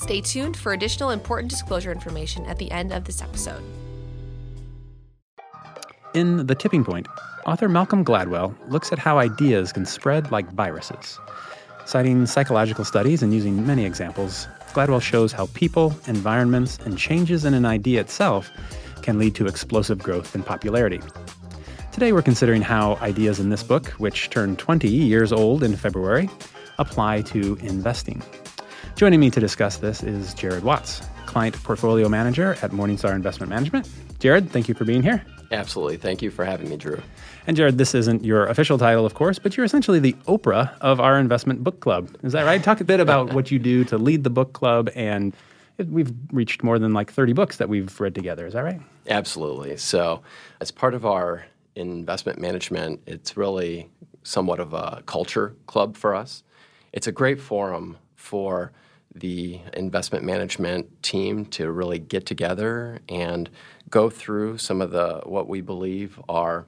Stay tuned for additional important disclosure information at the end of this episode. In The Tipping Point, author Malcolm Gladwell looks at how ideas can spread like viruses. Citing psychological studies and using many examples, Gladwell shows how people, environments, and changes in an idea itself can lead to explosive growth and popularity. Today, we're considering how ideas in this book, which turned 20 years old in February, apply to investing. Joining me to discuss this is Jared Watts, Client Portfolio Manager at Morningstar Investment Management. Jared, thank you for being here. Absolutely. Thank you for having me, Drew. And Jared, this isn't your official title, of course, but you're essentially the Oprah of our investment book club. Is that right? Talk a bit about what you do to lead the book club. And we've reached more than like 30 books that we've read together. Is that right? Absolutely. So, as part of our investment management, it's really somewhat of a culture club for us. It's a great forum for the investment management team to really get together and go through some of the what we believe are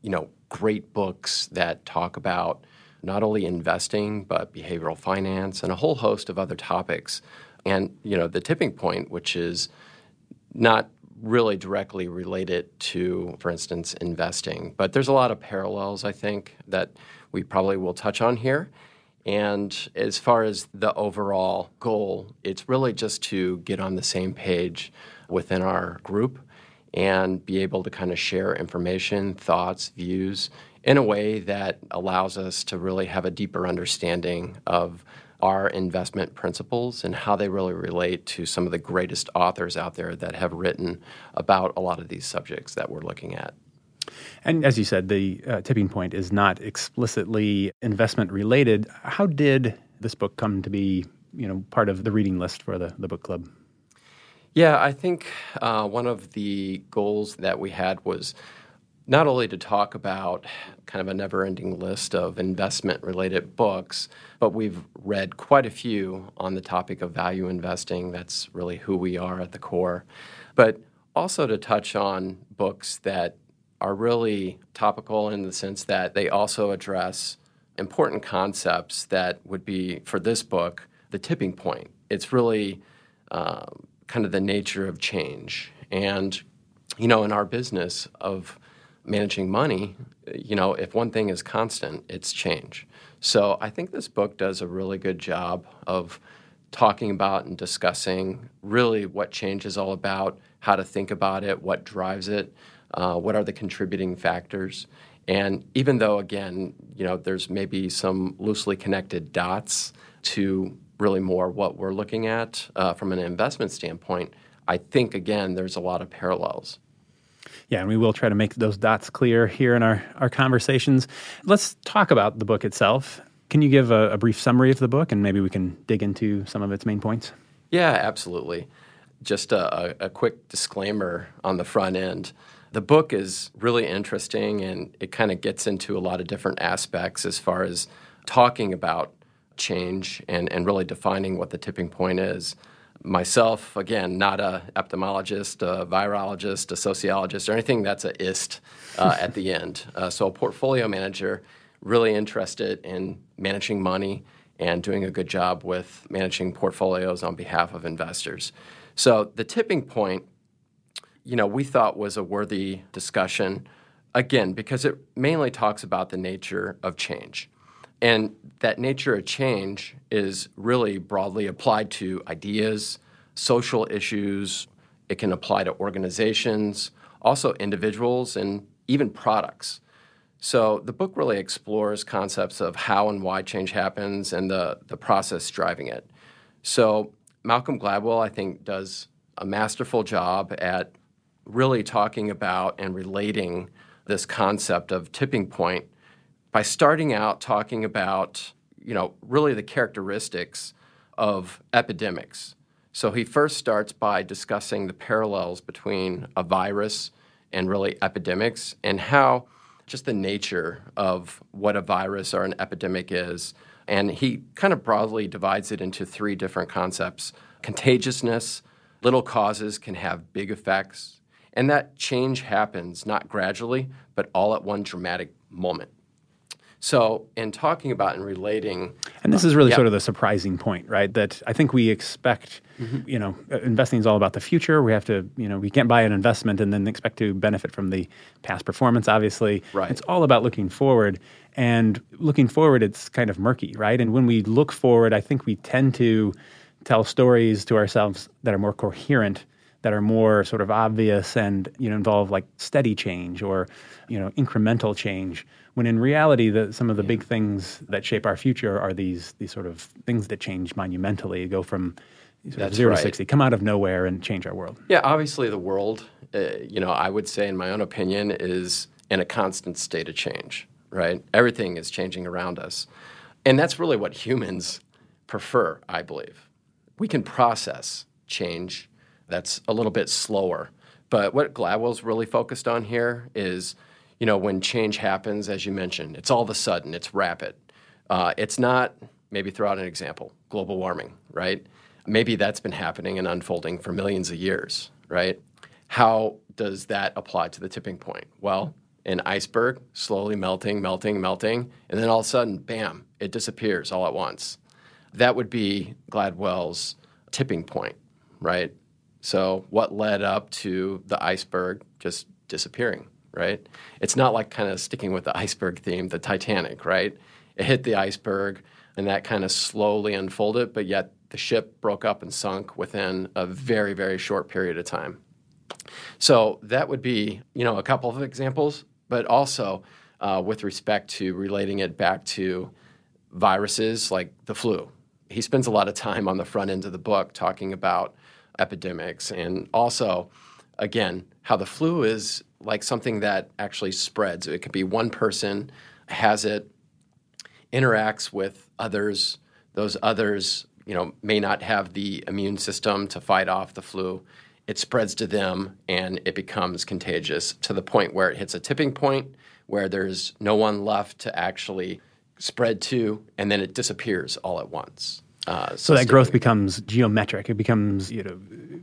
you know great books that talk about not only investing but behavioral finance and a whole host of other topics. And you know the tipping point which is not really directly related to for instance investing. But there's a lot of parallels i think that we probably will touch on here and as far as the overall goal, it's really just to get on the same page within our group and be able to kind of share information, thoughts, views in a way that allows us to really have a deeper understanding of our investment principles and how they really relate to some of the greatest authors out there that have written about a lot of these subjects that we're looking at. And as you said, the uh, tipping point is not explicitly investment related. How did this book come to be, you know, part of the reading list for the, the book club? Yeah, I think uh, one of the goals that we had was not only to talk about kind of a never ending list of investment related books, but we've read quite a few on the topic of value investing. That's really who we are at the core. But also to touch on books that are really topical in the sense that they also address important concepts that would be, for this book, the tipping point. It's really uh, kind of the nature of change. And, you know, in our business of managing money, you know, if one thing is constant, it's change. So I think this book does a really good job of talking about and discussing really what change is all about, how to think about it, what drives it, uh, what are the contributing factors. And even though, again, you know, there's maybe some loosely connected dots to really more what we're looking at uh, from an investment standpoint, I think, again, there's a lot of parallels. Yeah, and we will try to make those dots clear here in our, our conversations. Let's talk about the book itself. Can you give a, a brief summary of the book and maybe we can dig into some of its main points? Yeah, absolutely. Just a, a quick disclaimer on the front end. The book is really interesting and it kind of gets into a lot of different aspects as far as talking about change and, and really defining what the tipping point is. Myself, again, not a ophthalmologist, a virologist, a sociologist, or anything that's a ist uh, at the end. Uh, so a portfolio manager really interested in managing money and doing a good job with managing portfolios on behalf of investors. So the tipping point you know, we thought was a worthy discussion, again, because it mainly talks about the nature of change. And that nature of change is really broadly applied to ideas, social issues. It can apply to organizations, also individuals, and even products. So the book really explores concepts of how and why change happens and the, the process driving it. So Malcolm Gladwell, I think, does a masterful job at really talking about and relating this concept of tipping point by starting out talking about, you know, really the characteristics of epidemics. So he first starts by discussing the parallels between a virus and really epidemics and how just the nature of what a virus or an epidemic is. And he kind of broadly divides it into three different concepts contagiousness, little causes can have big effects, and that change happens not gradually, but all at one dramatic moment. So, in talking about and relating, and this is really sort of the surprising point, right? That I think we expect, mm-hmm. you know, investing is all about the future. We have to, you know, we can't buy an investment and then expect to benefit from the past performance. Obviously, right. it's all about looking forward. And looking forward, it's kind of murky, right? And when we look forward, I think we tend to tell stories to ourselves that are more coherent that are more sort of obvious and you know involve like steady change or you know incremental change when in reality the, some of the yeah. big things that shape our future are these these sort of things that change monumentally go from zero right. to 60 come out of nowhere and change our world yeah obviously the world uh, you know i would say in my own opinion is in a constant state of change right everything is changing around us and that's really what humans prefer i believe we can process change that's a little bit slower. But what Gladwell's really focused on here is, you know, when change happens, as you mentioned, it's all of a sudden, it's rapid. Uh, it's not, maybe throw out an example, global warming, right? Maybe that's been happening and unfolding for millions of years, right? How does that apply to the tipping point? Well, an iceberg slowly melting, melting, melting, and then all of a sudden, bam, it disappears all at once. That would be Gladwell's tipping point, right? So, what led up to the iceberg just disappearing, right? It's not like kind of sticking with the iceberg theme, the Titanic, right? It hit the iceberg and that kind of slowly unfolded, but yet the ship broke up and sunk within a very, very short period of time. So, that would be, you know, a couple of examples, but also uh, with respect to relating it back to viruses like the flu. He spends a lot of time on the front end of the book talking about epidemics, and also, again, how the flu is like something that actually spreads. It could be one person has it, interacts with others. Those others, you know, may not have the immune system to fight off the flu. It spreads to them and it becomes contagious to the point where it hits a tipping point where there's no one left to actually spread to, and then it disappears all at once. Uh, so that growth becomes geometric. It becomes you know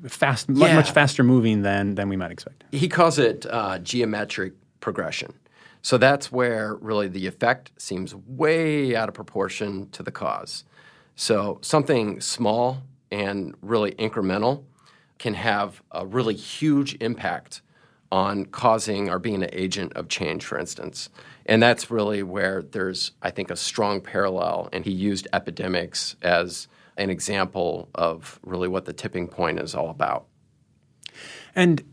fast, yeah. much faster moving than than we might expect. He calls it uh, geometric progression. So that's where really the effect seems way out of proportion to the cause. So something small and really incremental can have a really huge impact on causing or being an agent of change, for instance. And that's really where there's, I think, a strong parallel. And he used epidemics as an example of really what the tipping point is all about. And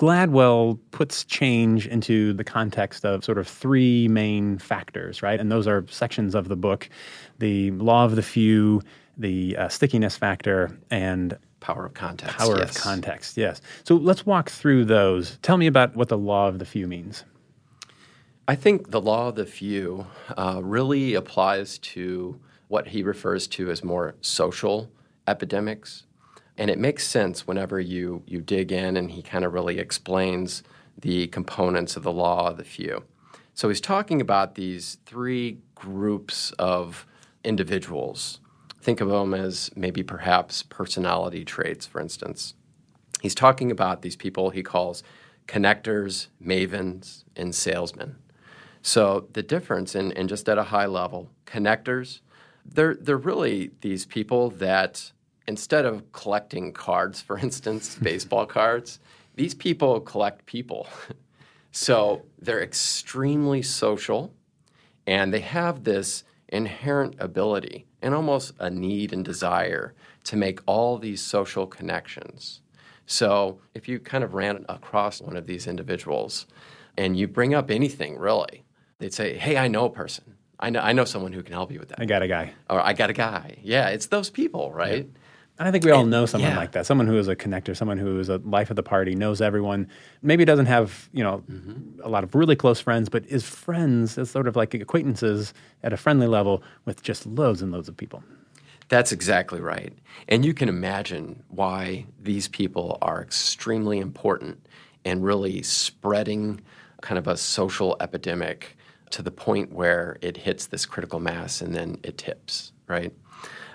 Gladwell puts change into the context of sort of three main factors, right? And those are sections of the book the law of the few, the uh, stickiness factor, and power of context. Power yes. of context, yes. So let's walk through those. Tell me about what the law of the few means. I think the law of the few uh, really applies to what he refers to as more social epidemics. And it makes sense whenever you, you dig in and he kind of really explains the components of the law of the few. So he's talking about these three groups of individuals think of them as maybe perhaps personality traits, for instance. He's talking about these people he calls connectors, mavens, and salesmen. So the difference, in, in just at a high level, connectors, they're, they're really these people that instead of collecting cards, for instance, baseball cards, these people collect people. so they're extremely social and they have this inherent ability and almost a need and desire to make all these social connections. So if you kind of ran across one of these individuals and you bring up anything really, they'd say, Hey, I know a person. I know, I know someone who can help you with that. I got a guy. Or I got a guy. Yeah, it's those people, right? Yeah. And I think we all know someone yeah. like that. Someone who is a connector, someone who is a life of the party, knows everyone. Maybe doesn't have you know mm-hmm. a lot of really close friends, but is friends, is sort of like acquaintances at a friendly level with just loads and loads of people. That's exactly right. And you can imagine why these people are extremely important and really spreading kind of a social epidemic to the point where it hits this critical mass and then it tips, right?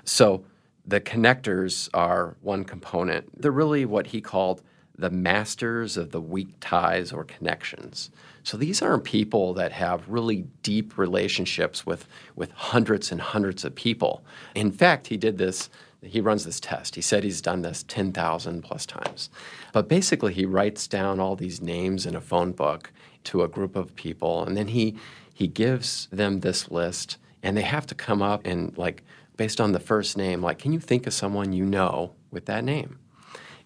So the connectors are one component. They're really what he called the masters of the weak ties or connections. So these aren't people that have really deep relationships with, with hundreds and hundreds of people. In fact, he did this, he runs this test. He said he's done this 10,000 plus times. But basically, he writes down all these names in a phone book to a group of people, and then he, he gives them this list, and they have to come up and, like, based on the first name, like, can you think of someone you know with that name?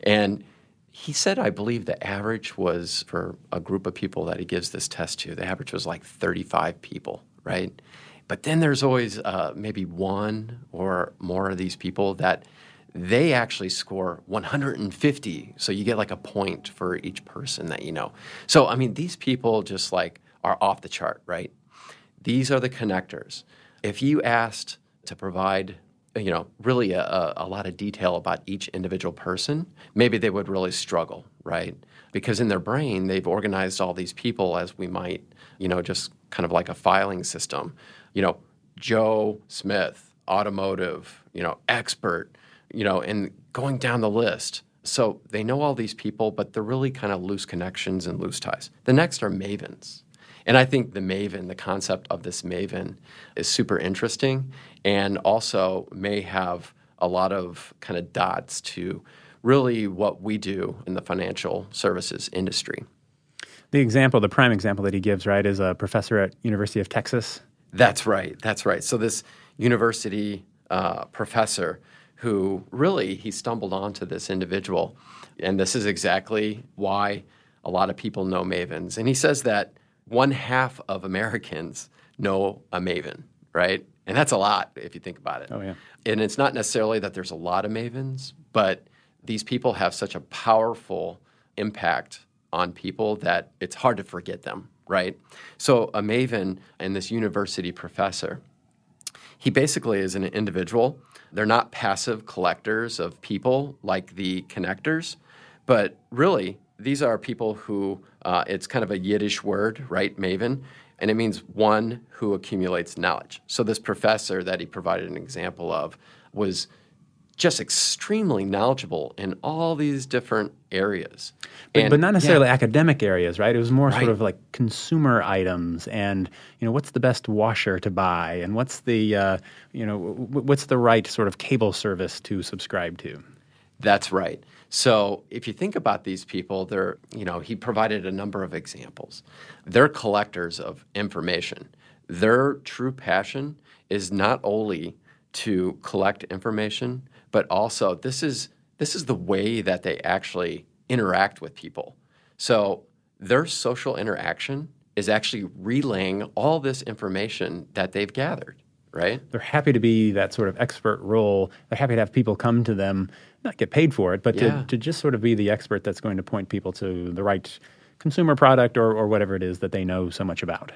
And he said, I believe the average was for a group of people that he gives this test to, the average was like 35 people, right? But then there's always uh, maybe one or more of these people that they actually score 150. So you get like a point for each person that you know. So, I mean, these people just like are off the chart, right? These are the connectors. If you asked to provide you know, really a, a, lot of detail about each individual person, maybe they would really struggle, right? Because in their brain, they've organized all these people as we might, you know, just kind of like a filing system. You know, Joe Smith, automotive, you know, expert, you know, and going down the list. So they know all these people, but they're really kind of loose connections and loose ties. The next are mavens. And I think the maven, the concept of this maven, is super interesting and also may have a lot of kind of dots to really what we do in the financial services industry. The example, the prime example that he gives, right, is a professor at University of Texas. That's right. That's right. So this university uh, professor who really he stumbled onto this individual, and this is exactly why a lot of people know mavens. And he says that one half of Americans know a maven, right? And that's a lot if you think about it. Oh, yeah. And it's not necessarily that there's a lot of mavens, but these people have such a powerful impact on people that it's hard to forget them, right? So, a maven and this university professor, he basically is an individual. They're not passive collectors of people like the connectors, but really, these are people who, uh, it's kind of a Yiddish word, right? Maven and it means one who accumulates knowledge. So, this professor that he provided an example of was just extremely knowledgeable in all these different areas. But, and, but not necessarily yeah. academic areas, right? It was more right. sort of like consumer items and, you know, what's the best washer to buy and what's the, uh, you know, what's the right sort of cable service to subscribe to? That's right. So if you think about these people, they're, you know, he provided a number of examples. They're collectors of information. Their true passion is not only to collect information, but also this is this is the way that they actually interact with people. So their social interaction is actually relaying all this information that they've gathered right? They're happy to be that sort of expert role. They're happy to have people come to them, not get paid for it, but yeah. to, to just sort of be the expert that's going to point people to the right consumer product or, or whatever it is that they know so much about.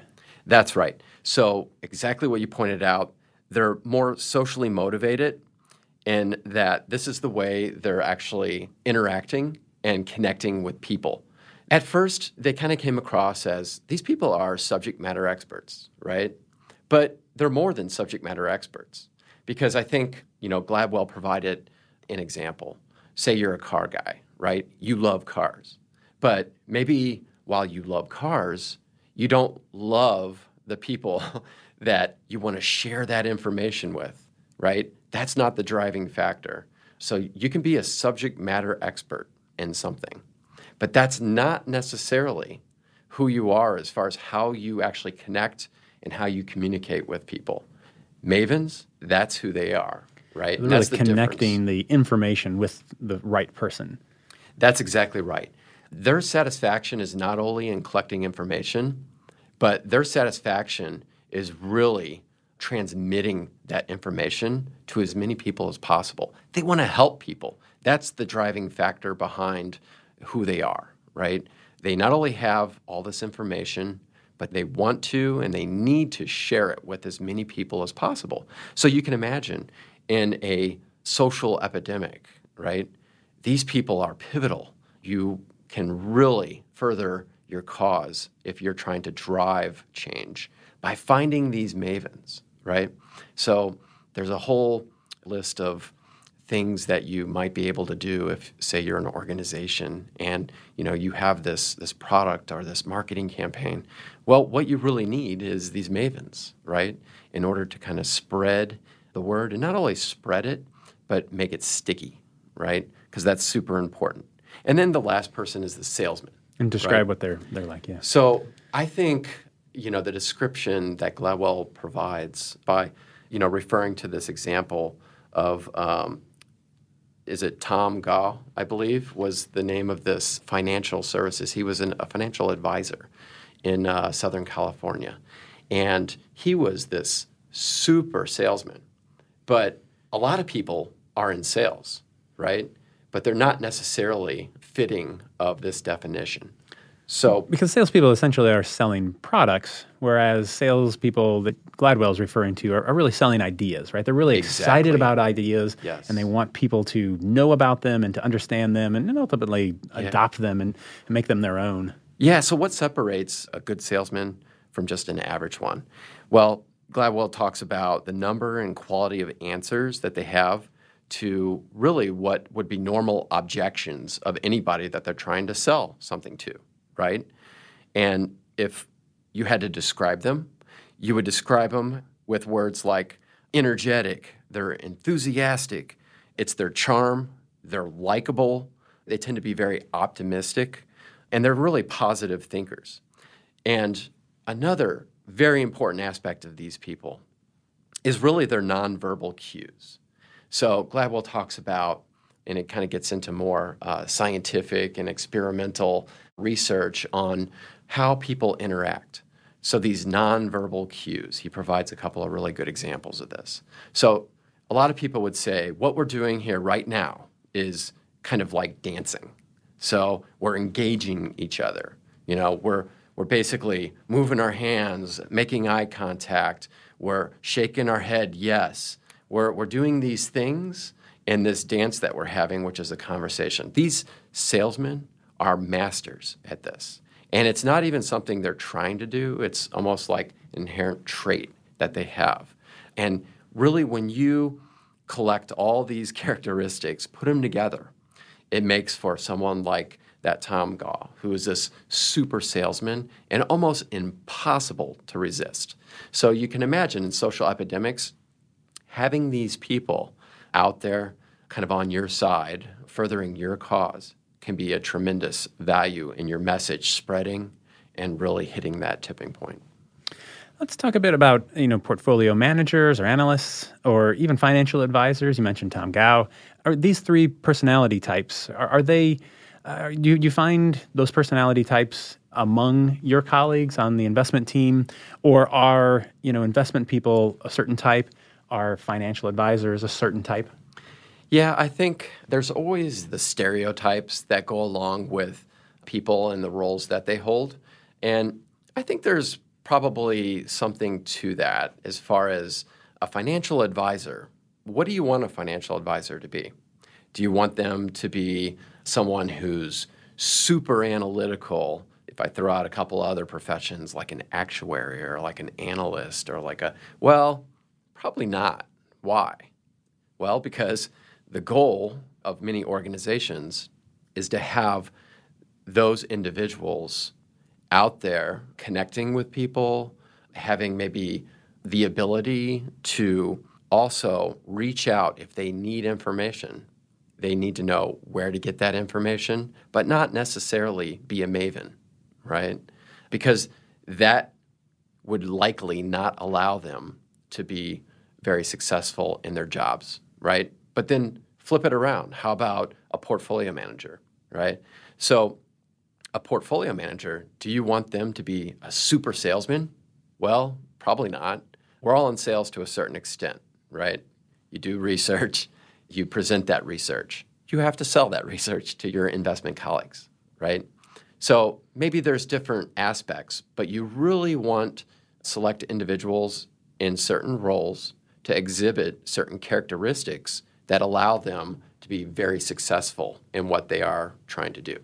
That's right. So, exactly what you pointed out, they're more socially motivated in that this is the way they're actually interacting and connecting with people. At first, they kind of came across as these people are subject matter experts, right? But they're more than subject matter experts because I think, you know, Gladwell provided an example. Say you're a car guy, right? You love cars. But maybe while you love cars, you don't love the people that you want to share that information with, right? That's not the driving factor. So you can be a subject matter expert in something, but that's not necessarily who you are as far as how you actually connect and how you communicate with people. Mavens, that's who they are, right? Really that's connecting the information with the right person. That's exactly right. Their satisfaction is not only in collecting information, but their satisfaction is really transmitting that information to as many people as possible. They want to help people. That's the driving factor behind who they are, right? They not only have all this information, but they want to and they need to share it with as many people as possible. So you can imagine in a social epidemic, right? These people are pivotal. You can really further your cause if you're trying to drive change by finding these mavens, right? So there's a whole list of things that you might be able to do if say you're an organization and you know you have this this product or this marketing campaign well what you really need is these mavens right in order to kind of spread the word and not only spread it but make it sticky right because that's super important and then the last person is the salesman and describe right? what they're they're like yeah so i think you know the description that gladwell provides by you know referring to this example of um, is it Tom Gau, I believe, was the name of this financial services. He was an, a financial advisor in uh, Southern California. And he was this super salesman. But a lot of people are in sales, right? But they're not necessarily fitting of this definition. So because salespeople essentially are selling products, whereas salespeople that Gladwell is referring to are, are really selling ideas, right? They're really exactly. excited about ideas, yes. and they want people to know about them and to understand them, and, ultimately yeah. adopt them and, and make them their own. Yeah. So what separates a good salesman from just an average one? Well, Gladwell talks about the number and quality of answers that they have to really what would be normal objections of anybody that they're trying to sell something to right? And if you had to describe them, you would describe them with words like energetic, they're enthusiastic, it's their charm, they're likable, they tend to be very optimistic, and they're really positive thinkers. And another very important aspect of these people is really their nonverbal cues. So Gladwell talks about, and it kind of gets into more uh, scientific and experimental research on how people interact. So these nonverbal cues, he provides a couple of really good examples of this. So a lot of people would say what we're doing here right now is kind of like dancing. So we're engaging each other. You know, we're we're basically moving our hands, making eye contact, we're shaking our head, yes. We're we're doing these things in this dance that we're having, which is a conversation. These salesmen are masters at this. And it's not even something they're trying to do, it's almost like inherent trait that they have. And really, when you collect all these characteristics, put them together, it makes for someone like that Tom Gau, who is this super salesman and almost impossible to resist. So you can imagine in social epidemics, having these people out there kind of on your side, furthering your cause, can be a tremendous value in your message spreading and really hitting that tipping point. Let's talk a bit about you know portfolio managers or analysts or even financial advisors. You mentioned Tom Gau. Are these three personality types? Are, are they? Uh, do you find those personality types among your colleagues on the investment team, or are you know investment people a certain type? Are financial advisors a certain type? Yeah, I think there's always the stereotypes that go along with people and the roles that they hold. And I think there's probably something to that as far as a financial advisor. What do you want a financial advisor to be? Do you want them to be someone who's super analytical? If I throw out a couple other professions like an actuary or like an analyst or like a, well, probably not. Why? Well, because the goal of many organizations is to have those individuals out there connecting with people, having maybe the ability to also reach out if they need information. They need to know where to get that information, but not necessarily be a maven, right? Because that would likely not allow them to be very successful in their jobs, right? But then flip it around. How about a portfolio manager, right? So, a portfolio manager, do you want them to be a super salesman? Well, probably not. We're all in sales to a certain extent, right? You do research, you present that research. You have to sell that research to your investment colleagues, right? So maybe there's different aspects, but you really want select individuals in certain roles to exhibit certain characteristics that allow them to be very successful in what they are trying to do.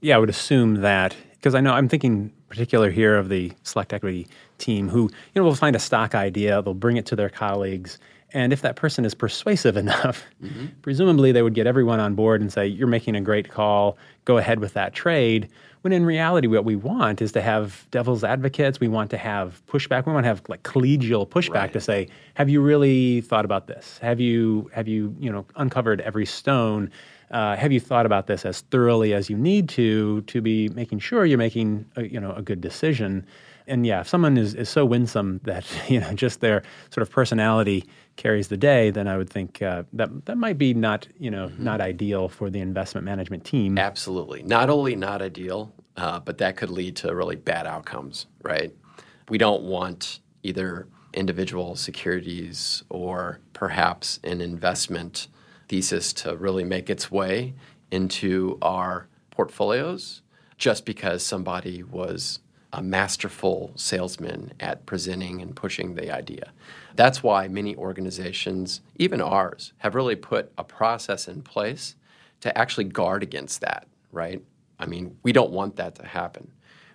Yeah, I would assume that because I know I'm thinking particular here of the select equity team who you know will find a stock idea, they'll bring it to their colleagues, and if that person is persuasive enough, mm-hmm. presumably they would get everyone on board and say, "You're making a great call. Go ahead with that trade." When in reality, what we want is to have devil's advocates. We want to have pushback. We want to have like collegial pushback right. to say, "Have you really thought about this? Have you have you you know uncovered every stone? Uh, have you thought about this as thoroughly as you need to to be making sure you're making a, you know a good decision?" And yeah, if someone is, is so winsome that you know just their sort of personality carries the day, then I would think uh, that that might be not you know mm-hmm. not ideal for the investment management team. Absolutely, not only not ideal, uh, but that could lead to really bad outcomes. Right? We don't want either individual securities or perhaps an investment thesis to really make its way into our portfolios just because somebody was a masterful salesman at presenting and pushing the idea. That's why many organizations, even ours, have really put a process in place to actually guard against that, right? I mean, we don't want that to happen.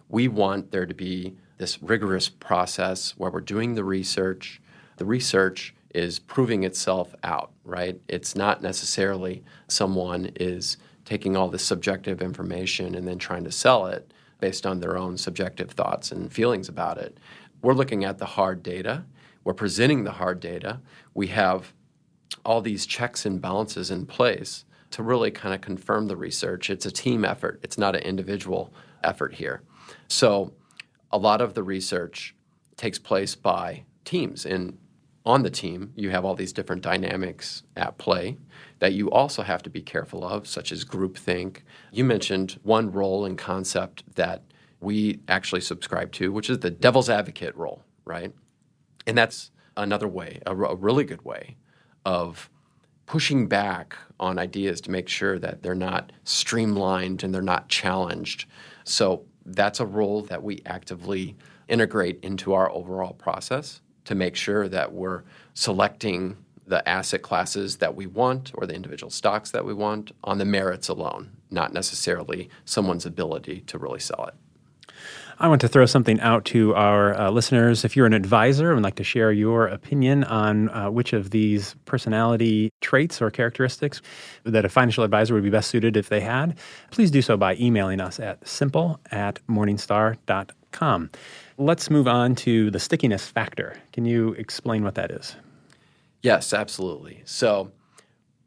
We want there to be this rigorous process where we're doing the research. The research is proving itself out, right? It's not necessarily someone is taking all this subjective information and then trying to sell it based on their own subjective thoughts and feelings about it. We're looking at the hard data we're presenting the hard data. We have all these checks and balances in place to really kind of confirm the research. It's a team effort, it's not an individual effort here. So, a lot of the research takes place by teams. And on the team, you have all these different dynamics at play that you also have to be careful of, such as groupthink. You mentioned one role and concept that we actually subscribe to, which is the devil's advocate role, right? And that's another way, a, a really good way of pushing back on ideas to make sure that they're not streamlined and they're not challenged. So that's a role that we actively integrate into our overall process to make sure that we're selecting the asset classes that we want or the individual stocks that we want on the merits alone, not necessarily someone's ability to really sell it. I want to throw something out to our uh, listeners. If you're an advisor and like to share your opinion on uh, which of these personality traits or characteristics that a financial advisor would be best suited if they had, please do so by emailing us at simple at morningstar.com. Let's move on to the stickiness factor. Can you explain what that is? Yes, absolutely. So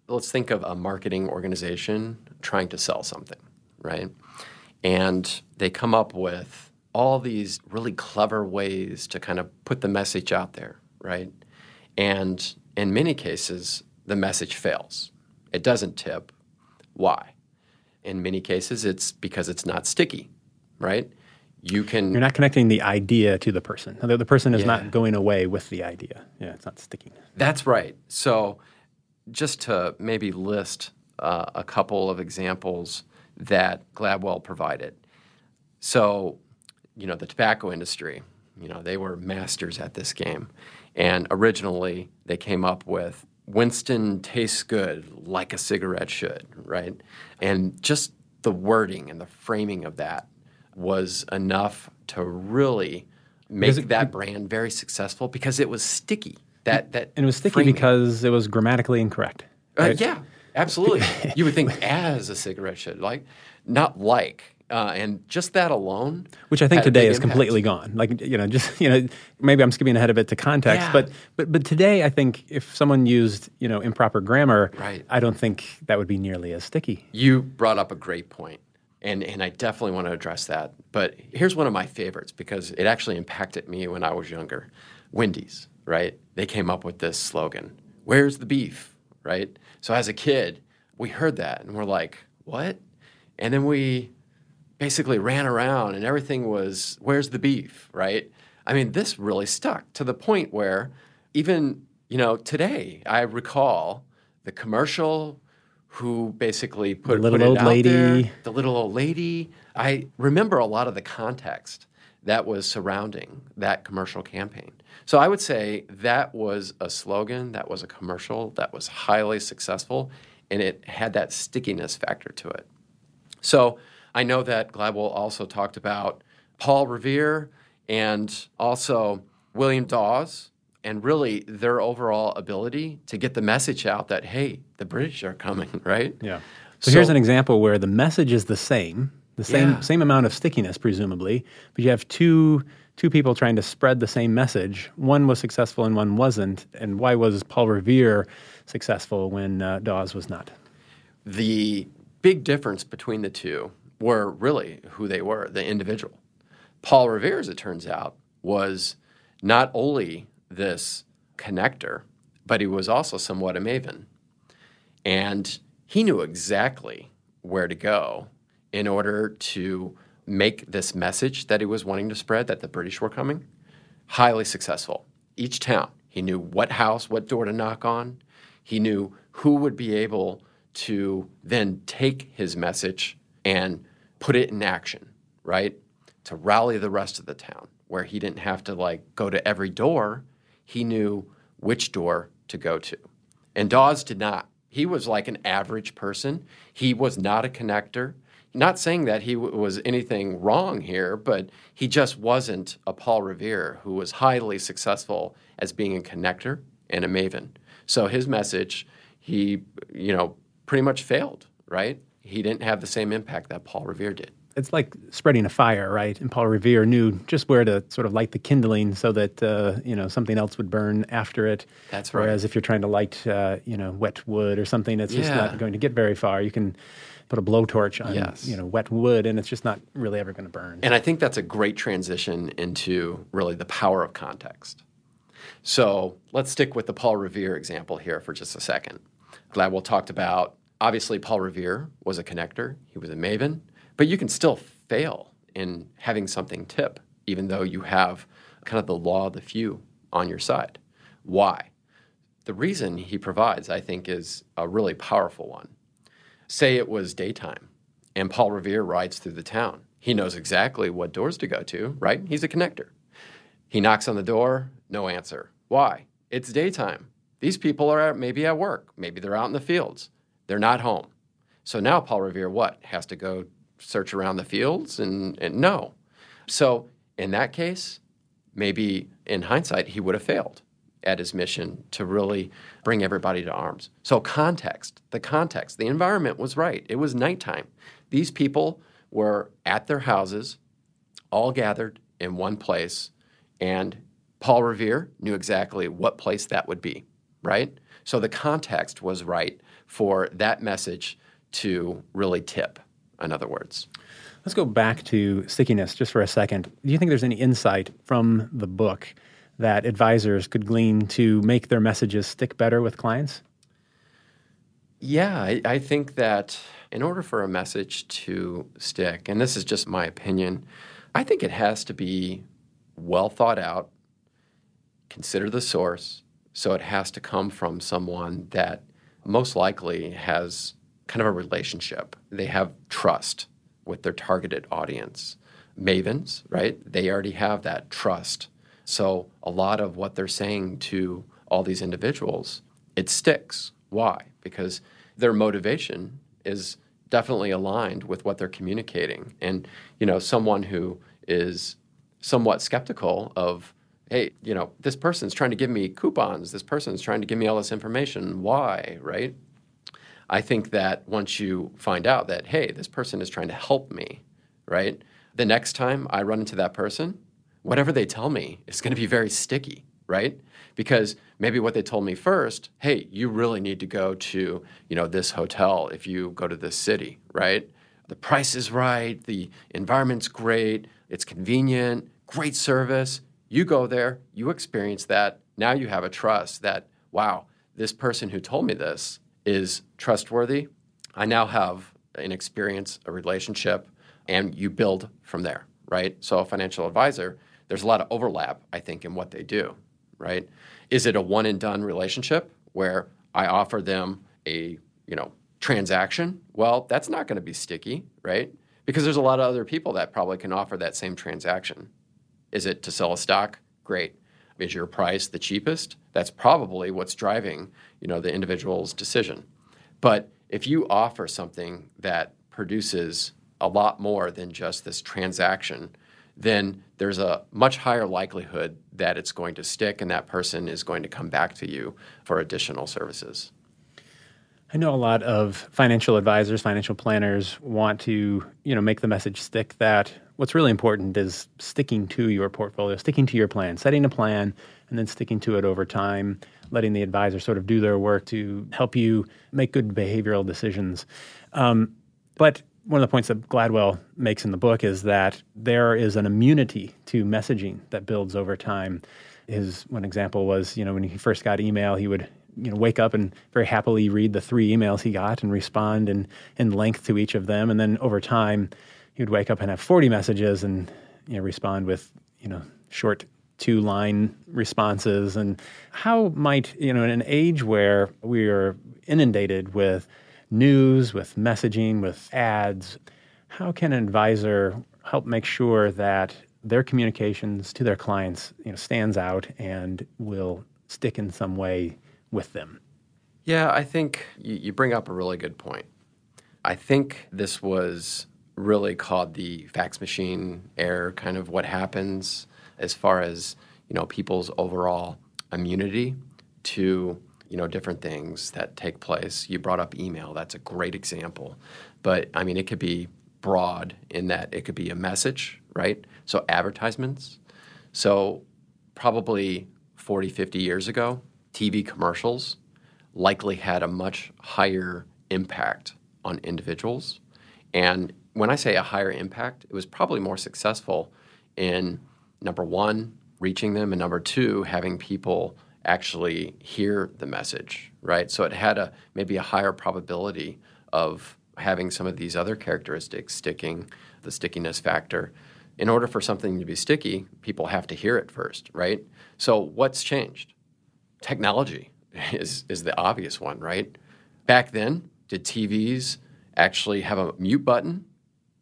let's think of a marketing organization trying to sell something, right? And they come up with all these really clever ways to kind of put the message out there, right? And in many cases, the message fails. It doesn't tip. Why? In many cases, it's because it's not sticky, right? You can. You're not connecting the idea to the person. The, the person is yeah. not going away with the idea. Yeah, it's not sticking. That's right. So, just to maybe list uh, a couple of examples that Gladwell provided. So, you know, the tobacco industry, you know, they were masters at this game. And originally, they came up with Winston tastes good like a cigarette should, right? And just the wording and the framing of that was enough to really make it, that brand very successful because it was sticky. That that and it was sticky framing. because it was grammatically incorrect. Uh, right? Uh, yeah, absolutely. you would think as a cigarette should, like not like uh, and just that alone, which I think today is completely gone. Like you know, just you know, maybe I'm skipping ahead of it to context, yeah. but but but today I think if someone used you know improper grammar, right. I don't think that would be nearly as sticky. You brought up a great point, and and I definitely want to address that. But here's one of my favorites because it actually impacted me when I was younger. Wendy's, right? They came up with this slogan: "Where's the beef?" Right? So as a kid, we heard that and we're like, "What?" And then we basically ran around and everything was, where's the beef, right? I mean, this really stuck to the point where even, you know, today I recall the commercial who basically put, the little put old lady. There, the little old lady. I remember a lot of the context that was surrounding that commercial campaign. So I would say that was a slogan, that was a commercial that was highly successful, and it had that stickiness factor to it. So I know that Gladwell also talked about Paul Revere and also William Dawes and really their overall ability to get the message out that hey, the British are coming, right? Yeah. So, so here's an example where the message is the same, the same yeah. same amount of stickiness presumably, but you have two two people trying to spread the same message. One was successful and one wasn't. And why was Paul Revere successful when uh, Dawes was not? The big difference between the two were really who they were, the individual. Paul Revere, as it turns out, was not only this connector, but he was also somewhat a maven. And he knew exactly where to go in order to make this message that he was wanting to spread that the British were coming highly successful. Each town, he knew what house, what door to knock on. He knew who would be able to then take his message and put it in action, right? To rally the rest of the town where he didn't have to like go to every door. He knew which door to go to. And Dawes did not. He was like an average person. He was not a connector. Not saying that he w- was anything wrong here, but he just wasn't a Paul Revere who was highly successful as being a connector and a maven. So his message, he, you know, pretty much failed, right? He didn't have the same impact that Paul Revere did it's like spreading a fire, right? And Paul Revere knew just where to sort of light the kindling so that uh, you know something else would burn after it. That's right. Whereas if you're trying to light, uh, you know, wet wood or something, it's yeah. just not going to get very far. You can put a blowtorch on yes. you know wet wood, and it's just not really ever going to burn. And I think that's a great transition into really the power of context. So let's stick with the Paul Revere example here for just a second. Gladwell talked about obviously Paul Revere was a connector. He was a maven but you can still fail in having something tip, even though you have kind of the law of the few on your side. Why? The reason he provides, I think, is a really powerful one. Say it was daytime and Paul Revere rides through the town. He knows exactly what doors to go to, right? He's a connector. He knocks on the door, no answer. Why? It's daytime. These people are maybe at work, maybe they're out in the fields. They're not home. So now Paul Revere what? Has to go search around the fields? And, and no. So in that case, maybe in hindsight, he would have failed at his mission to really bring everybody to arms. So, context, the context, the environment was right. It was nighttime. These people were at their houses, all gathered in one place, and Paul Revere knew exactly what place that would be, right? So, the context was right for that message to really tip in other words. Let's go back to stickiness just for a second. Do you think there's any insight from the book that advisors could glean to make their messages stick better with clients? Yeah, I, I think that in order for a message to stick, and this is just my opinion, I think it has to be well thought out, consider the source. So it has to come from someone that most likely has kind of a relationship. They have trust with their targeted audience. Mavens, right? They already have that trust. So a lot of what they're saying to all these individuals, it sticks. Why? Because their motivation is definitely aligned with what they're communicating. And, you know, someone who is somewhat skeptical of, hey, you know, this person's trying to give me coupons, this person's trying to give me all this information. Why, right? I think that once you find out that, hey, this person is trying to help me, right? The next time I run into that person, whatever they tell me is going to be very sticky, right? Because maybe what they told me first, hey, you really need to go to, you know, this hotel if you go to this city, right? The price is right, the environment's great, it's convenient, great service. You go there, you experience that. Now you have a trust that, wow, this person who told me this is trustworthy. I now have an experience, a relationship, and you build from there, right? So a financial advisor, there's a lot of overlap, I think, in what they do, right? Is it a one and done relationship where I offer them a, you know, transaction? Well, that's not going to be sticky, right? Because there's a lot of other people that probably can offer that same transaction. Is it to sell a stock? Great. Is your price the cheapest? That's probably what's driving, you know, the individual's decision. But if you offer something that produces a lot more than just this transaction, then there's a much higher likelihood that it's going to stick and that person is going to come back to you for additional services. I know a lot of financial advisors, financial planners want to, you know, make the message stick that what's really important is sticking to your portfolio, sticking to your plan, setting a plan and then sticking to it over time, letting the advisor sort of do their work to help you make good behavioral decisions. Um, but one of the points that Gladwell makes in the book is that there is an immunity to messaging that builds over time. His one example was, you know, when he first got email, he would you know wake up and very happily read the three emails he got and respond in in length to each of them and then over time he would wake up and have 40 messages and you know respond with you know short two line responses and how might you know in an age where we are inundated with news with messaging with ads how can an advisor help make sure that their communications to their clients you know stands out and will stick in some way with them? Yeah, I think you, you bring up a really good point. I think this was really called the fax machine error, kind of what happens as far as you know people's overall immunity to you know different things that take place. You brought up email; that's a great example. But I mean, it could be broad in that it could be a message, right? So advertisements. So probably 40, 50 years ago, TV commercials likely had a much higher impact on individuals. And when I say a higher impact, it was probably more successful in number one, reaching them, and number two, having people actually hear the message, right? So it had a maybe a higher probability of having some of these other characteristics sticking, the stickiness factor. In order for something to be sticky, people have to hear it first, right? So what's changed? technology is, is the obvious one, right? Back then, did TVs actually have a mute button?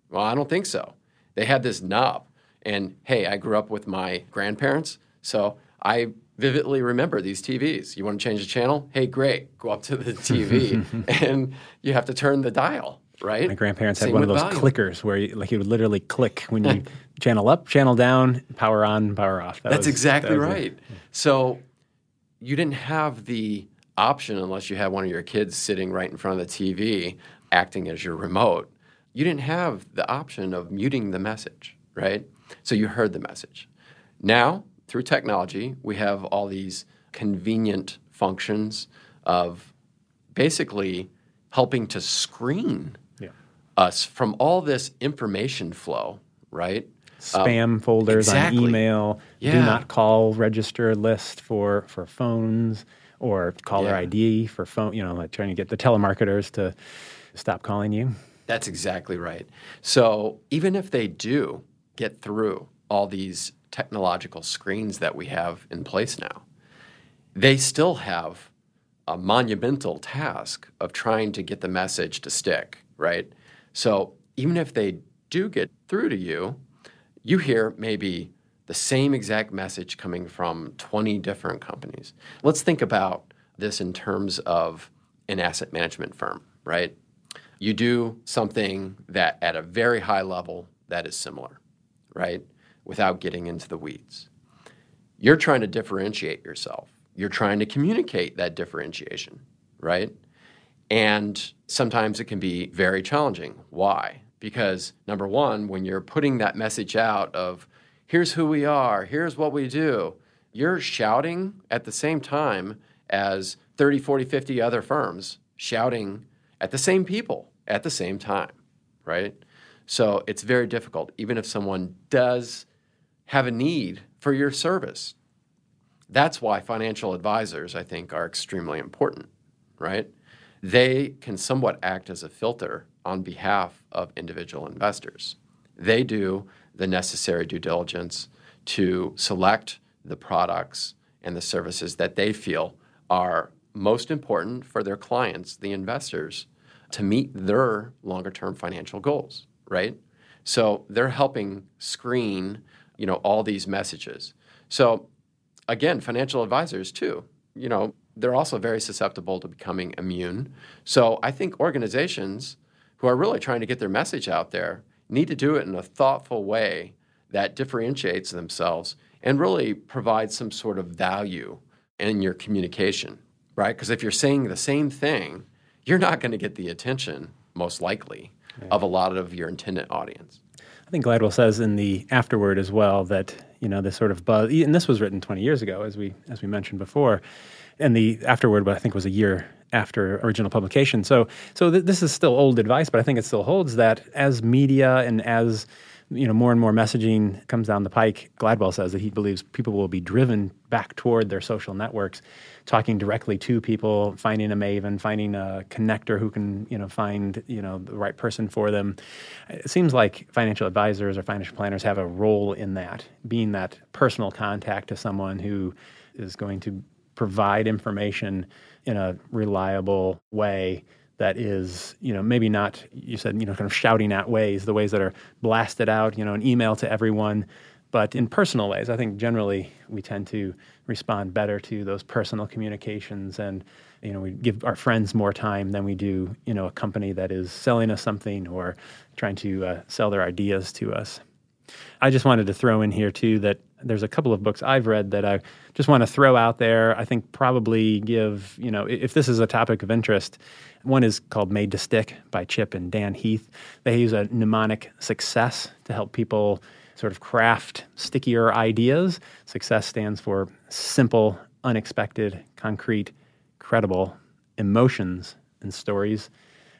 Well, I don't think so. They had this knob. And hey, I grew up with my grandparents, so I vividly remember these TVs. You want to change the channel? Hey, great. Go up to the TV and you have to turn the dial, right? My grandparents Same had one of those volume. clickers where you, like you would literally click when you channel up, channel down, power on, power off. That That's was, exactly that right. So you didn't have the option unless you had one of your kids sitting right in front of the TV acting as your remote. You didn't have the option of muting the message, right? So you heard the message. Now, through technology, we have all these convenient functions of basically helping to screen yeah. us from all this information flow, right? spam um, folders exactly. on email, yeah. do not call register list for for phones or caller yeah. ID for phone, you know, like trying to get the telemarketers to stop calling you. That's exactly right. So, even if they do get through all these technological screens that we have in place now, they still have a monumental task of trying to get the message to stick, right? So, even if they do get through to you, you hear maybe the same exact message coming from 20 different companies. Let's think about this in terms of an asset management firm, right? You do something that at a very high level that is similar, right? Without getting into the weeds. You're trying to differentiate yourself. You're trying to communicate that differentiation, right? And sometimes it can be very challenging. Why? Because number one, when you're putting that message out of, here's who we are, here's what we do, you're shouting at the same time as 30, 40, 50 other firms shouting at the same people at the same time, right? So it's very difficult, even if someone does have a need for your service. That's why financial advisors, I think, are extremely important, right? They can somewhat act as a filter on behalf of individual investors. They do the necessary due diligence to select the products and the services that they feel are most important for their clients, the investors, to meet their longer term financial goals, right? So they're helping screen you know, all these messages. So again, financial advisors too, you know, they're also very susceptible to becoming immune. So I think organizations who are really trying to get their message out there need to do it in a thoughtful way that differentiates themselves and really provides some sort of value in your communication, right? Because if you're saying the same thing, you're not going to get the attention, most likely, yeah. of a lot of your intended audience. I think Gladwell says in the afterword as well that you know this sort of buzz, and this was written 20 years ago, as we as we mentioned before, and the afterword, but I think, was a year after original publication. So so th- this is still old advice, but I think it still holds that as media and as you know, more and more messaging comes down the pike. Gladwell says that he believes people will be driven back toward their social networks, talking directly to people, finding a maven, finding a connector who can, you know, find, you know, the right person for them. It seems like financial advisors or financial planners have a role in that, being that personal contact to someone who is going to provide information in a reliable way that is, you know, maybe not, you said, you know, kind of shouting out ways, the ways that are blasted out, you know, an email to everyone, but in personal ways. I think generally we tend to respond better to those personal communications and, you know, we give our friends more time than we do, you know, a company that is selling us something or trying to uh, sell their ideas to us. I just wanted to throw in here too that there's a couple of books I've read that I just want to throw out there. I think probably give, you know, if this is a topic of interest, one is called Made to Stick by Chip and Dan Heath. They use a mnemonic success to help people sort of craft stickier ideas. Success stands for simple, unexpected, concrete, credible emotions and stories.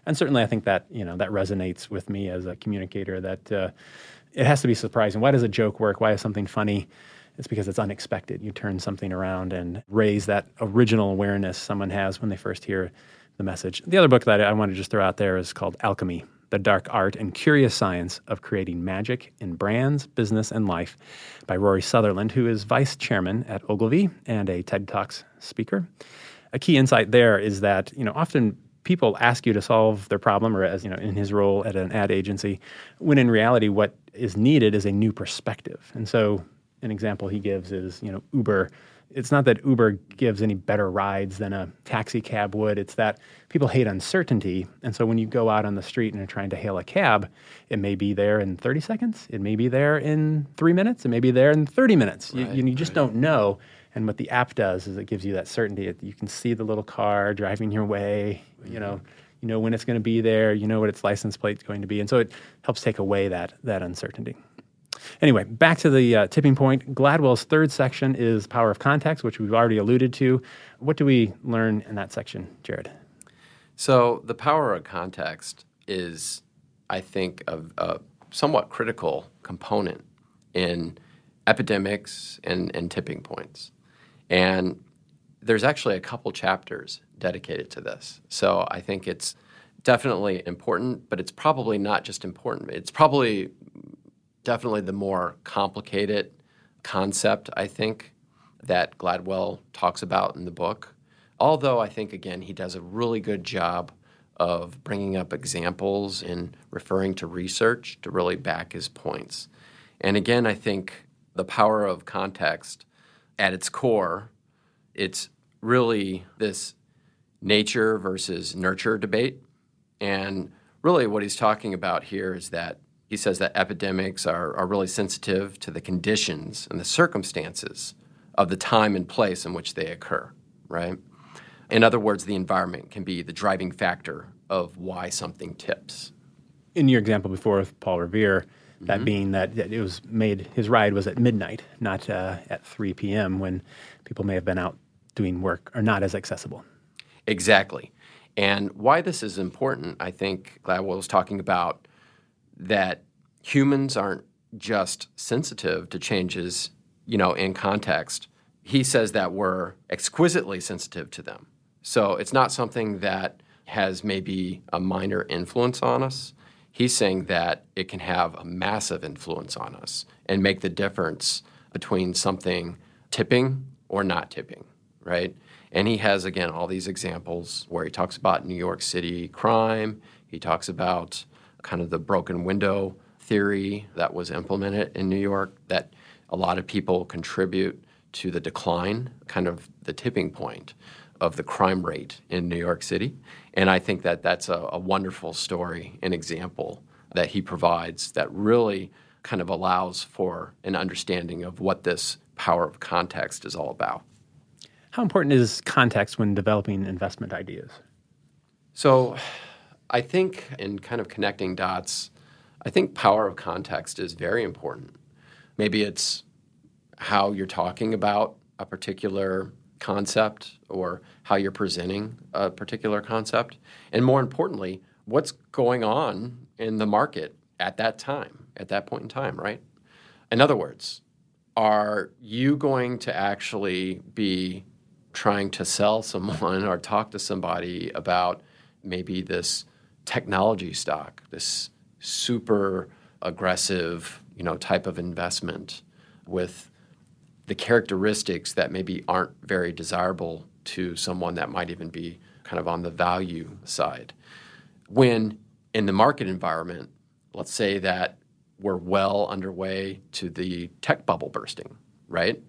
And certainly, I think that you know that resonates with me as a communicator. That uh, it has to be surprising. Why does a joke work? Why is something funny? It's because it's unexpected. You turn something around and raise that original awareness someone has when they first hear the message. The other book that I want to just throw out there is called Alchemy The Dark Art and Curious Science of Creating Magic in Brands, Business, and Life by Rory Sutherland, who is vice chairman at Ogilvy and a TED Talks speaker. A key insight there is that, you know, often people ask you to solve their problem or as you know in his role at an ad agency when in reality what is needed is a new perspective and so an example he gives is you know uber it's not that Uber gives any better rides than a taxi cab would. It's that people hate uncertainty. And so when you go out on the street and are trying to hail a cab, it may be there in 30 seconds. It may be there in three minutes. It may be there in 30 minutes. Right, you, you, just right. don't know. And what the app does is it gives you that certainty. It, you can see the little car driving your way. You know, you know when it's going to be there. You know what its license plate is going to be. And so it helps take away that, that uncertainty. Anyway, back to the uh, tipping point. Gladwell's third section is power of context, which we've already alluded to. What do we learn in that section, Jared? So, the power of context is, I think, a, a somewhat critical component in epidemics and, and tipping points. And there's actually a couple chapters dedicated to this. So, I think it's definitely important, but it's probably not just important. It's probably definitely the more complicated concept, I think, that Gladwell talks about in the book. Although I think, again, he does a really good job of bringing up examples and referring to research to really back his points. And again, I think the power of context at its core, it's really this nature versus nurture debate. And really, what he's talking about here is that he says that epidemics are, are really sensitive to the conditions and the circumstances of the time and place in which they occur, right? In other words, the environment can be the driving factor of why something tips. In your example before with Paul Revere, that mm-hmm. being that, it was made, his ride was at midnight, not uh, at 3 p.m. when people may have been out doing work or not as accessible. Exactly. And why this is important, I think Gladwell was talking about that humans aren't just sensitive to changes, you know, in context. He says that we're exquisitely sensitive to them. So it's not something that has maybe a minor influence on us. He's saying that it can have a massive influence on us and make the difference between something tipping or not tipping, right? And he has, again, all these examples where he talks about New York City crime. He talks about kind of the broken window theory that was implemented in New York that a lot of people contribute to the decline, kind of the tipping point of the crime rate in New York City. And I think that that's a, a wonderful story, an example that he provides that really kind of allows for an understanding of what this power of context is all about. How important is context when developing investment ideas? So, I think in kind of connecting dots, I think power of context is very important. Maybe it's how you're talking about a particular concept or how you're presenting a particular concept. And more importantly, what's going on in the market at that time, at that point in time, right? In other words, are you going to actually be trying to sell someone or talk to somebody about maybe this technology stock, this super aggressive, you know, type of investment with the characteristics that maybe aren't very desirable to someone that might even be kind of on the value side. When in the market environment, let's say that we're well underway to the tech bubble bursting, right?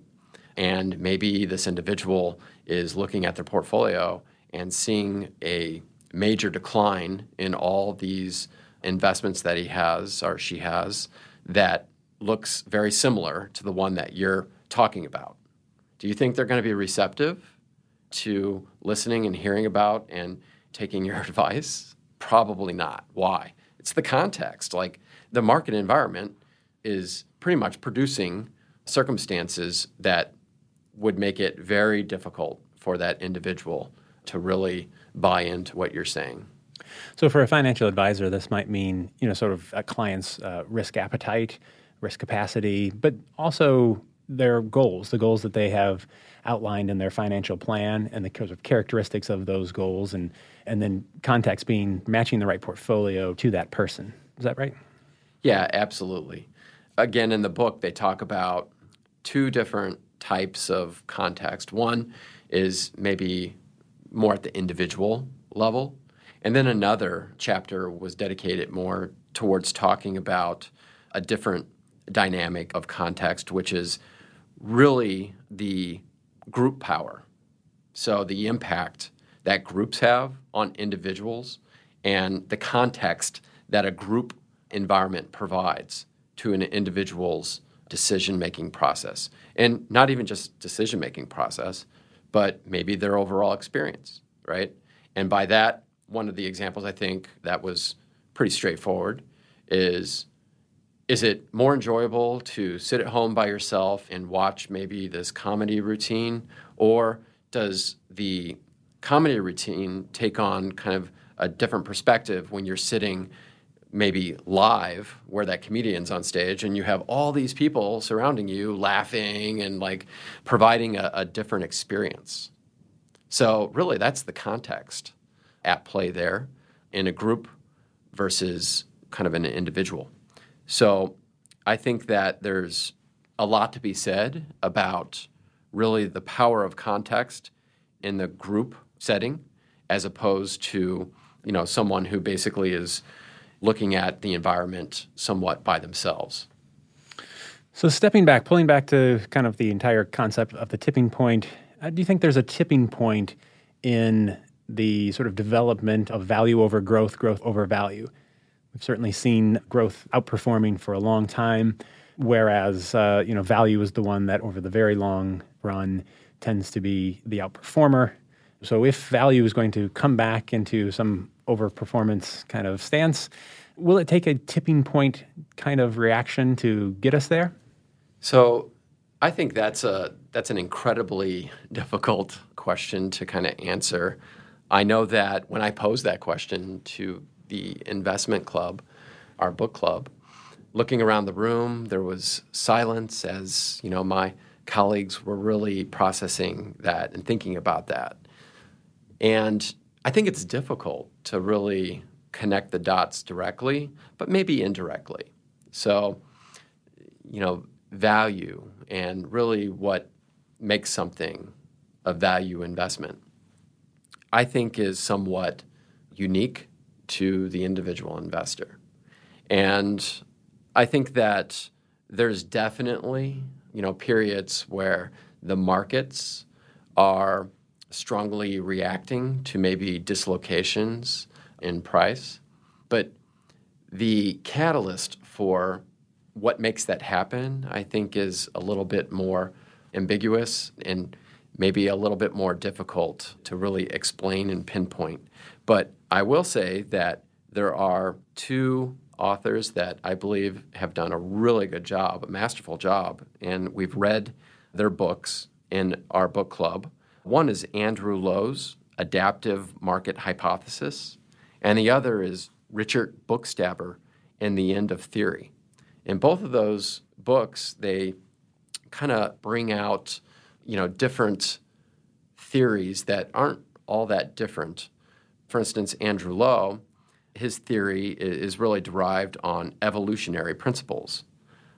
And maybe this individual is looking at their portfolio and seeing a major decline in all these investments that he has or she has that looks very similar to the one that you're talking about. Do you think they're going to be receptive to listening and hearing about and taking your advice? Probably not. Why? It's the context. Like the market environment is pretty much producing circumstances that would make it very difficult for that individual to really buy into what you're saying. So, for a financial advisor, this might mean you know sort of a client's uh, risk appetite, risk capacity, but also their goals, the goals that they have outlined in their financial plan, and the of characteristics of those goals, and and then context being matching the right portfolio to that person. Is that right? Yeah, absolutely. Again, in the book, they talk about two different types of context. One is maybe more at the individual level. And then another chapter was dedicated more towards talking about a different dynamic of context, which is really the group power. So the impact that groups have on individuals and the context that a group environment provides to an individual's decision making process. And not even just decision making process, but maybe their overall experience, right? And by that, one of the examples I think that was pretty straightforward is is it more enjoyable to sit at home by yourself and watch maybe this comedy routine? Or does the comedy routine take on kind of a different perspective when you're sitting maybe live where that comedian's on stage and you have all these people surrounding you laughing and like providing a, a different experience? So really that's the context at play there in a group versus kind of an individual so i think that there's a lot to be said about really the power of context in the group setting as opposed to you know someone who basically is looking at the environment somewhat by themselves. So, stepping back, pulling back to kind of the entire concept of the tipping point, uh, do you think there's a tipping point in the sort of development of value over growth, growth over value? We've certainly seen growth outperforming for a long time, whereas uh, you know value is the one that over the very long run tends to be the outperformer. So if value is going to come back into some overperformance kind of stance. Will it take a tipping point kind of reaction to get us there? So I think that's a that's an incredibly difficult question to kind of answer. I know that when I posed that question to the investment club, our book club, looking around the room, there was silence as, you know, my colleagues were really processing that and thinking about that. And I think it's difficult to really connect the dots directly, but maybe indirectly. So, you know, value and really what makes something a value investment, I think is somewhat unique to the individual investor. And I think that there's definitely, you know, periods where the markets are strongly reacting to maybe dislocations in price. But the catalyst for what makes that happen, I think, is a little bit more ambiguous and maybe a little bit more difficult to really explain and pinpoint. But I will say that there are two authors that I believe have done a really good job, a masterful job, and we've read their books in our book club. One is Andrew Lo's Adaptive Market Hypothesis, and the other is Richard Bookstaber and the End of Theory. In both of those books, they kind of bring out, you know, different theories that aren't all that different. For instance, Andrew Lo, his theory is really derived on evolutionary principles,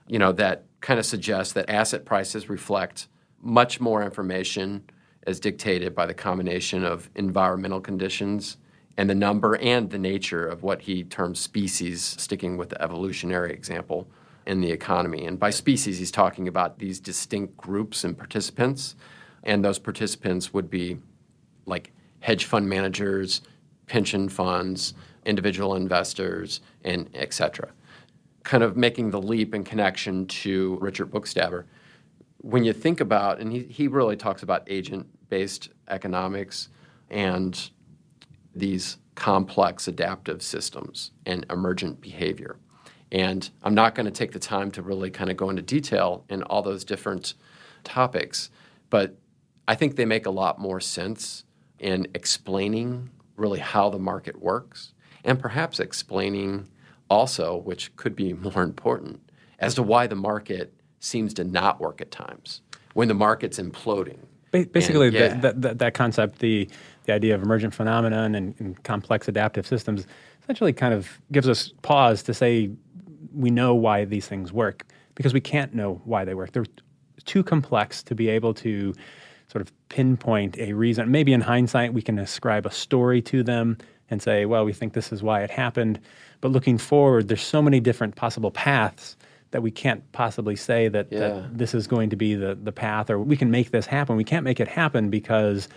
you know, that kind of suggests that asset prices reflect much more information as dictated by the combination of environmental conditions and the number and the nature of what he terms species, sticking with the evolutionary example in the economy. And by species, he's talking about these distinct groups and participants. And those participants would be like hedge fund managers, pension funds, individual investors, and et cetera. Kind of making the leap in connection to Richard Bookstaber. When you think about, and he, he really talks about agent based economics and these complex adaptive systems and emergent behavior. And I'm not going to take the time to really kind of go into detail in all those different topics, but I think they make a lot more sense in explaining really how the market works and perhaps explaining also, which could be more important, as to why the market seems to not work at times when the market's imploding. Basically, and, yeah. that, that, that concept, the the idea of emergent phenomenon and, and, complex adaptive systems essentially kind of gives us pause to say we know why these things work because we can't know why they work. They're too complex to be able to sort of pinpoint a reason. Maybe in hindsight, we can ascribe a story to them and say, well, we think this is why it happened. But looking forward, there's so many different possible paths that we can't possibly say that, yeah. that this is going to be the, the path or we can make this happen. We can't make it happen because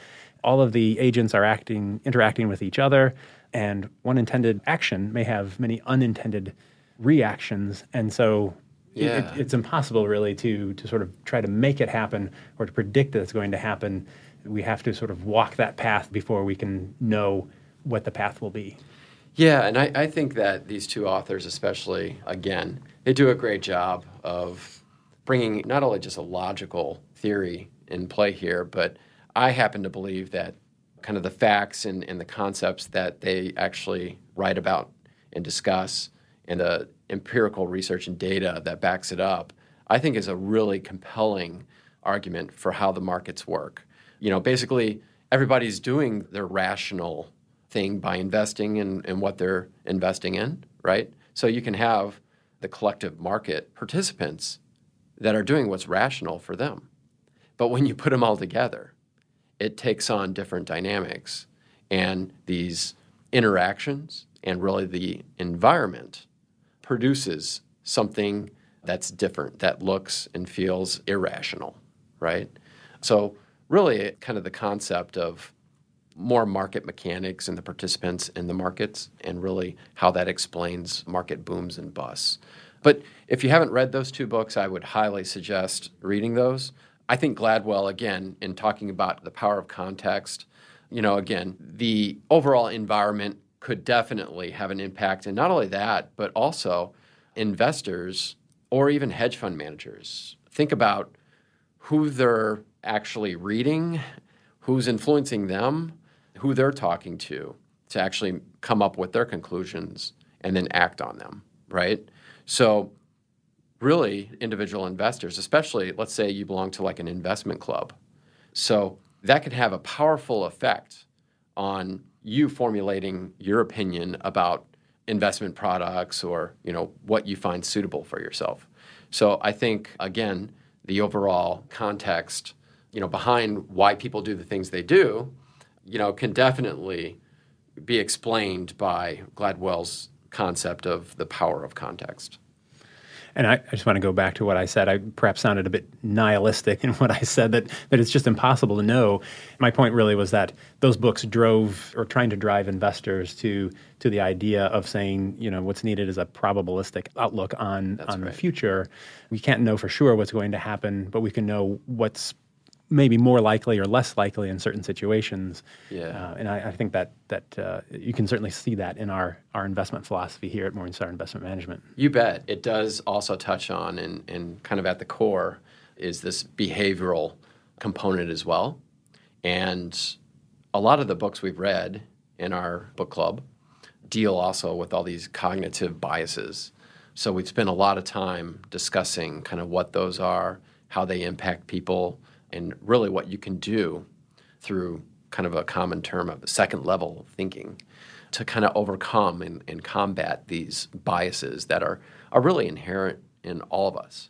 all of the agents are acting interacting with each other and one intended action may have many unintended reactions. And so yeah. it, it's impossible really to to sort of try to make it happen or to predict that it's going to happen. We have to sort of walk that path before we can know what the path will be. Yeah and i, I think that these two authors especially again they do a great job of bringing not only just a logical theory in play here but I happen to believe that kind of the facts and, and the concepts that they actually write about and discuss and the empirical research and data that backs it up, I think is a really compelling argument for how the markets work. You know, basically, everybody's doing their rational thing by investing in, in what they're investing in, right? So you can have the collective market participants that are doing what's rational for them. But when you put them all together, it takes on different dynamics. And these interactions and really the environment produces something that's different, that looks and feels irrational, right? So, really, kind of the concept of more market mechanics and the participants in the markets, and really how that explains market booms and busts. But if you haven't read those two books, I would highly suggest reading those. I think Gladwell, again, in talking about the power of context, you know, again, the overall environment could definitely have an impact. And not only that, but also investors or even hedge fund managers. Think about who they're actually reading, who's influencing them, who they're talking to to actually come up with their conclusions and then act on them, right? So really individual investors, especially let's say you belong to like an investment club. So that could have a powerful effect on you formulating your opinion about investment products or you know what you find suitable for yourself. So I think again the overall context you know behind why people do the things they do you know can definitely be explained by Gladwell's concept of the power of context. And I, I, just want to go back to what I said. I perhaps sounded a bit nihilistic in what I said that, that it's just impossible to know. My point really was that those books drove or trying to drive investors to to the idea of saying, you know, what's needed is a probabilistic outlook on That's on right. the future. We can't know for sure what's going to happen, but we can know what's maybe more likely or less likely in certain situations. Yeah. Uh, and I, I, think that that uh, you can certainly see that in our our investment philosophy here at Morningstar Investment Management. You bet. It does also touch on and, and kind of at the core is this behavioral component as well. And a lot of the books we've read in our book club deal also with all these cognitive biases. So we've spent a lot of time discussing kind of what those are, how they impact people, and really what you can do through kind of a common term of second level thinking to kind of overcome and, and combat these biases that are, are really inherent in all of us.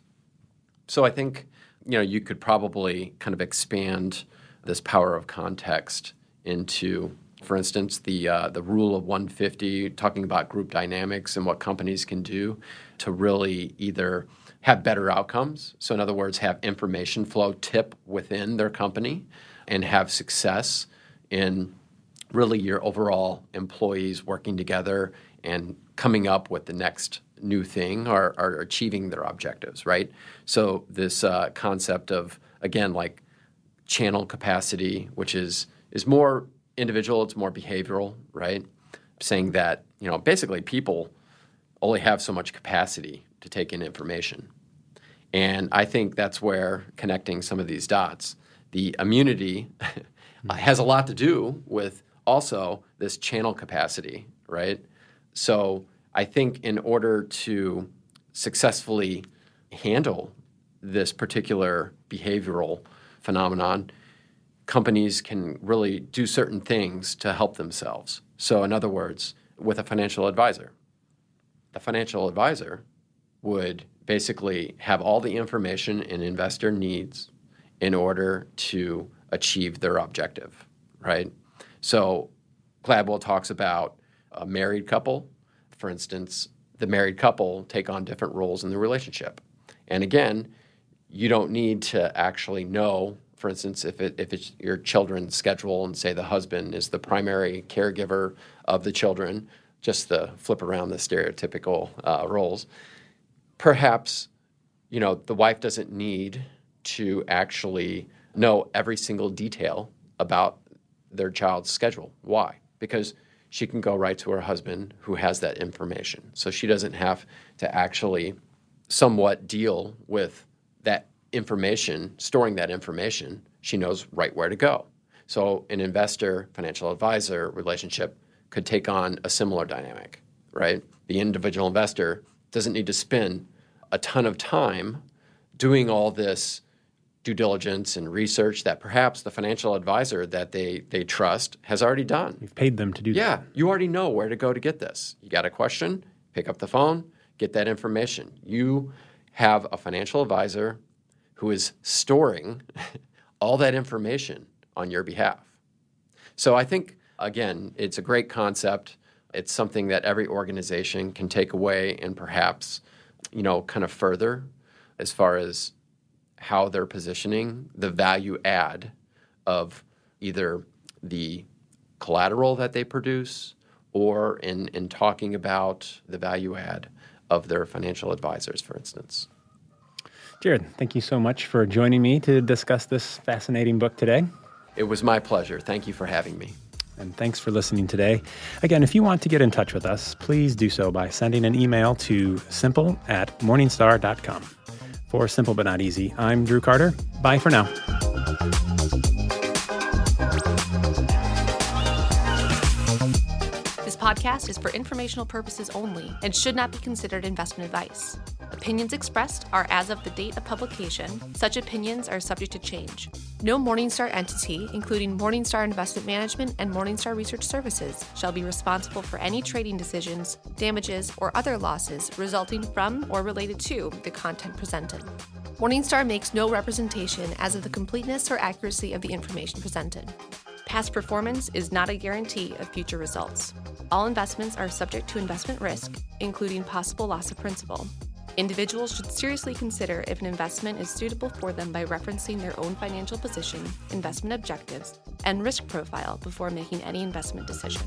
So I think you know you could probably kind of expand this power of context into, for instance, the uh, the rule of 150, talking about group dynamics and what companies can do to really either have better outcomes. So, in other words, have information flow tip within their company and have success in really your overall employees working together and coming up with the next new thing or, or achieving their objectives, right? So, this uh, concept of, again, like channel capacity, which is, is more individual, it's more behavioral, right? Saying that, you know, basically people only have so much capacity to take in information. And I think that's where connecting some of these dots, the immunity has a lot to do with also this channel capacity, right? So I think in order to successfully handle this particular behavioral phenomenon, companies can really do certain things to help themselves. So, in other words, with a financial advisor, the financial advisor would basically have all the information an investor needs in order to achieve their objective, right? So Gladwell talks about a married couple. For instance, the married couple take on different roles in the relationship. And again, you don't need to actually know, for instance, if, it, if it's your children's schedule and say the husband is the primary caregiver of the children, just to flip around the stereotypical uh, roles. Perhaps, you know, the wife doesn't need to actually know every single detail about their child's schedule. Why? Because she can go right to her husband who has that information. So she doesn't have to actually somewhat deal with that information, storing that information. She knows right where to go. So an investor financial advisor relationship could take on a similar dynamic, right? The individual investor doesn't need to spend a ton of time doing all this due diligence and research that perhaps the financial advisor that they, they trust has already done. You've paid them to do Yeah, that. Yeah, you already know where to go to get this. You got a question, pick up the phone, get that information. You have a financial advisor who is storing all that information on your behalf. So I think, again, it's a great concept. It's something that every organization can take away and perhaps, you know, kind of further as far as how they're positioning the value add of either the collateral that they produce or in, in talking about the value add of their financial advisors, for instance. Jared, thank you so much for joining me to discuss this fascinating book today. It was my pleasure. Thank you for having me. And thanks for listening today. Again, if you want to get in touch with us, please do so by sending an email to simple at morningstar.com. For Simple But Not Easy, I'm Drew Carter. Bye for now. Podcast is for informational purposes only and should not be considered investment advice. Opinions expressed are as of the date of publication. Such opinions are subject to change. No Morningstar entity, including Morningstar Investment Management and Morningstar Research Services, shall be responsible for any trading decisions, damages, or other losses resulting from or related to the content presented. Morningstar makes no representation as of the completeness or accuracy of the information presented. Past performance is not a guarantee of future results. All investments are subject to investment risk, including possible loss of principal. Individuals should seriously consider if an investment is suitable for them by referencing their own financial position, investment objectives, and risk profile before making any investment decision.